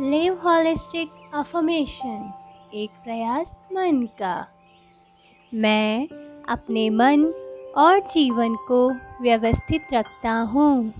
Live holistic affirmation एक प्रयास मन का मैं अपने मन और जीवन को व्यवस्थित रखता हूँ।